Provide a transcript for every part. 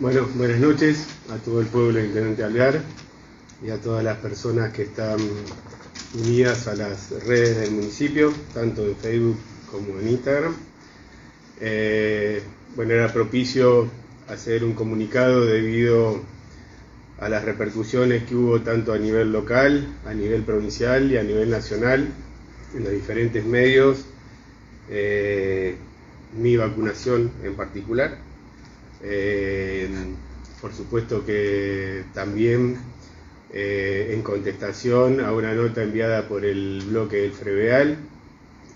Bueno, buenas noches a todo el pueblo de Intendente Alvear y a todas las personas que están unidas a las redes del municipio, tanto en Facebook como en Instagram. Eh, bueno, era propicio hacer un comunicado debido a las repercusiones que hubo tanto a nivel local, a nivel provincial y a nivel nacional en los diferentes medios, eh, mi vacunación en particular. Eh, por supuesto que también eh, en contestación a una nota enviada por el bloque del Freveal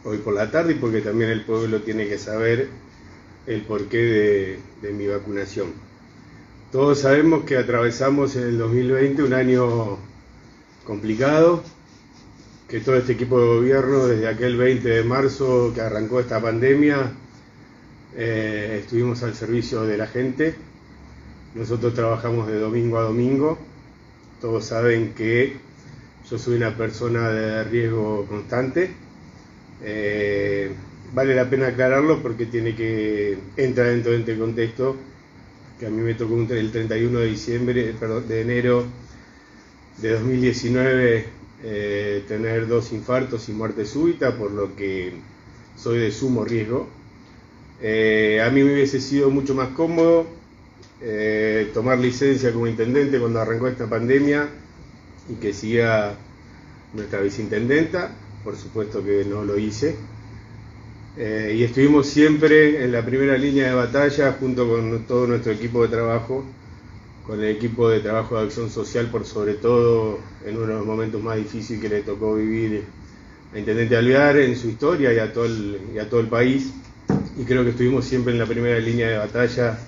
hoy por la tarde porque también el pueblo tiene que saber el porqué de, mi vacunación. Todos sabemos que atravesamos en el 2020 un año complicado, que todo este equipo de gobierno desde aquel 20 de marzo que arrancó esta pandemia eh, estuvimos al servicio de la gente. Nosotros trabajamos de domingo a domingo. Todos saben que yo soy una persona de riesgo constante. Eh, vale la pena aclararlo porque tiene que entrar dentro de este contexto que a mí me tocó el 31 de diciembre, perdón, de enero de 2019 eh, tener dos infartos y muerte súbita, por lo que soy de sumo riesgo. Eh, a mí me hubiese sido mucho más cómodo eh, tomar licencia como intendente cuando arrancó esta pandemia y que siga nuestra viceintendenta. Por supuesto que no lo hice. Eh, y estuvimos siempre en la primera línea de batalla junto con todo nuestro equipo de trabajo, con el equipo de trabajo de acción social, por sobre todo en uno de los momentos más difíciles que le tocó vivir a Intendente Alvear en su historia y a todo y a todo el país y creo que estuvimos siempre en la primera línea de batalla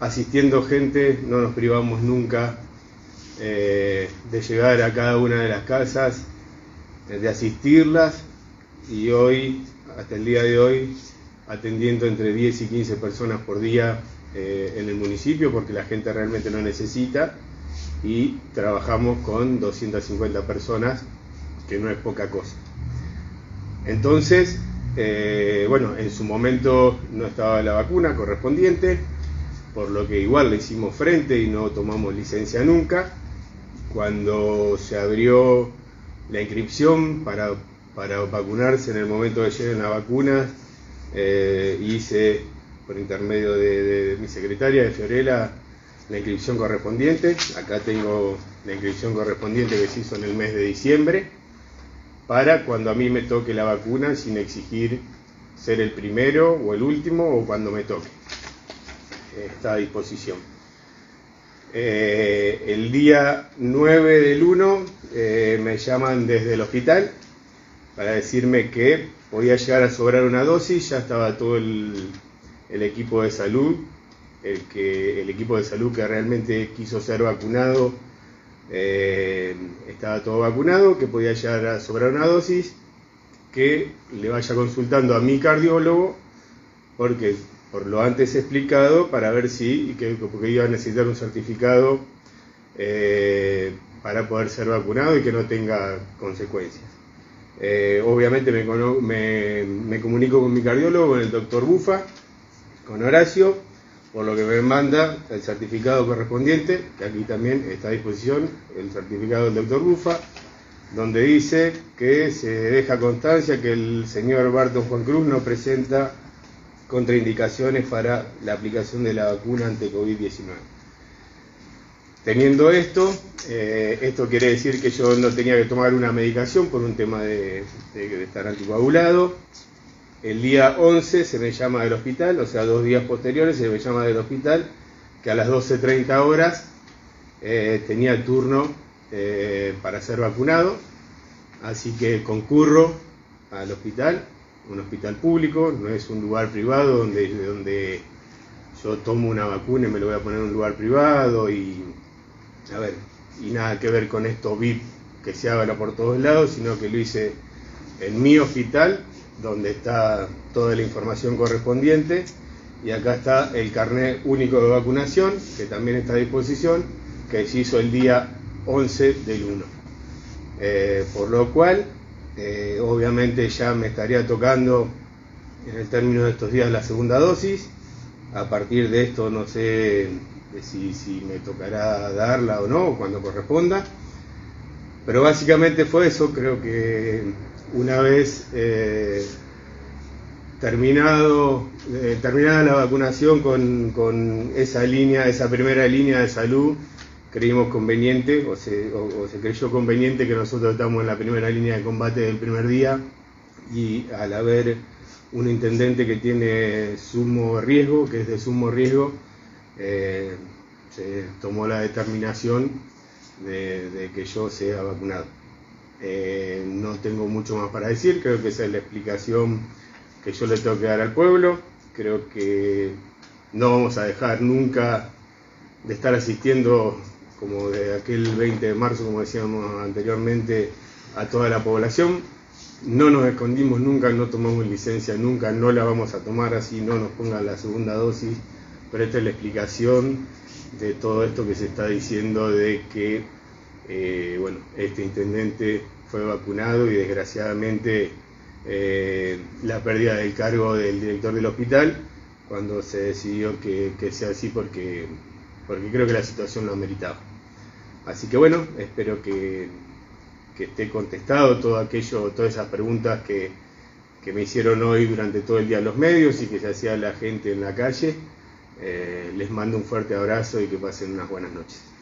asistiendo gente, no nos privamos nunca eh, de llegar a cada una de las casas, de asistirlas y hoy, hasta el día de hoy, atendiendo entre 10 y 15 personas por día eh, en el municipio porque la gente realmente no necesita y trabajamos con 250 personas, que no es poca cosa. Entonces, eh, bueno, en su momento no estaba la vacuna correspondiente, por lo que igual le hicimos frente y no tomamos licencia nunca. Cuando se abrió la inscripción para, vacunarse en el momento de llegar la vacuna, eh, hice por intermedio de, mi secretaria, de Fiorella, la inscripción correspondiente. Acá tengo la inscripción correspondiente que se hizo en el mes de diciembre para cuando a mí me toque la vacuna sin exigir ser el primero o el último o cuando me toque. Está a disposición. Eh, el día 9 del 1 eh, me llaman desde el hospital para decirme que podía llegar a sobrar una dosis, ya estaba todo el, equipo de salud, el, que, el equipo de salud que realmente quiso ser vacunado eh, estaba todo vacunado, que podía llegar a sobrar una dosis, que le vaya consultando a mi cardiólogo, porque por lo antes explicado, para ver si, y que, porque iba a necesitar un certificado eh, para poder ser vacunado y que no tenga consecuencias. Eh, obviamente me, me, me comunico con mi cardiólogo, con el doctor Bufa, con Horacio, por lo que me manda el certificado correspondiente, que aquí también está a disposición, el certificado del doctor Bufa, donde dice que se deja constancia que el señor Barton Juan Cruz no presenta contraindicaciones para la aplicación de la vacuna ante COVID-19. Teniendo esto, eh, esto quiere decir que yo no tenía que tomar una medicación por un tema de, de estar anticoagulado, el día 11 se me llama del hospital, o sea, dos días posteriores se me llama del hospital, que a las 12.30 horas eh, tenía turno eh, para ser vacunado, así que concurro al hospital, un hospital público, no es un lugar privado donde, yo tomo una vacuna y me lo voy a poner en un lugar privado y, a ver, y nada que ver con esto VIP que se haga por todos lados, sino que lo hice en mi hospital donde está toda la información correspondiente. Y acá está el carnet único de vacunación, que también está a disposición, que se hizo el día 11 del 1. Eh, por lo cual, eh, obviamente ya me estaría tocando en el término de estos días la segunda dosis. A partir de esto no sé si, si me tocará darla o no, cuando corresponda. Pero básicamente fue eso, creo que una vez eh, terminado, eh, terminada la vacunación con, con, esa línea, esa primera línea de salud, creímos conveniente, o se, o, se creyó conveniente que nosotros estamos en la primera línea de combate del primer día y al haber un intendente que tiene sumo riesgo, que es de sumo riesgo, eh, se tomó la determinación de, que yo sea vacunado. Eh, no tengo mucho más para decir, creo que esa es la explicación que yo le tengo que dar al pueblo. Creo que no vamos a dejar nunca de estar asistiendo, como de aquel 20 de marzo, como decíamos anteriormente, a toda la población. No nos escondimos nunca, no tomamos licencia nunca, no la vamos a tomar así, no nos pongan la segunda dosis, pero esta es la explicación de todo esto que se está diciendo de que eh, bueno, este intendente fue vacunado y desgraciadamente eh, la pérdida del cargo del director del hospital cuando se decidió que, sea así porque, porque creo que la situación lo ameritaba. Así que bueno, espero que, esté contestado todo aquello, todas esas preguntas que, que me hicieron hoy durante todo el día los medios y que se hacía la gente en la calle. Eh, les mando un fuerte abrazo y que pasen unas buenas noches.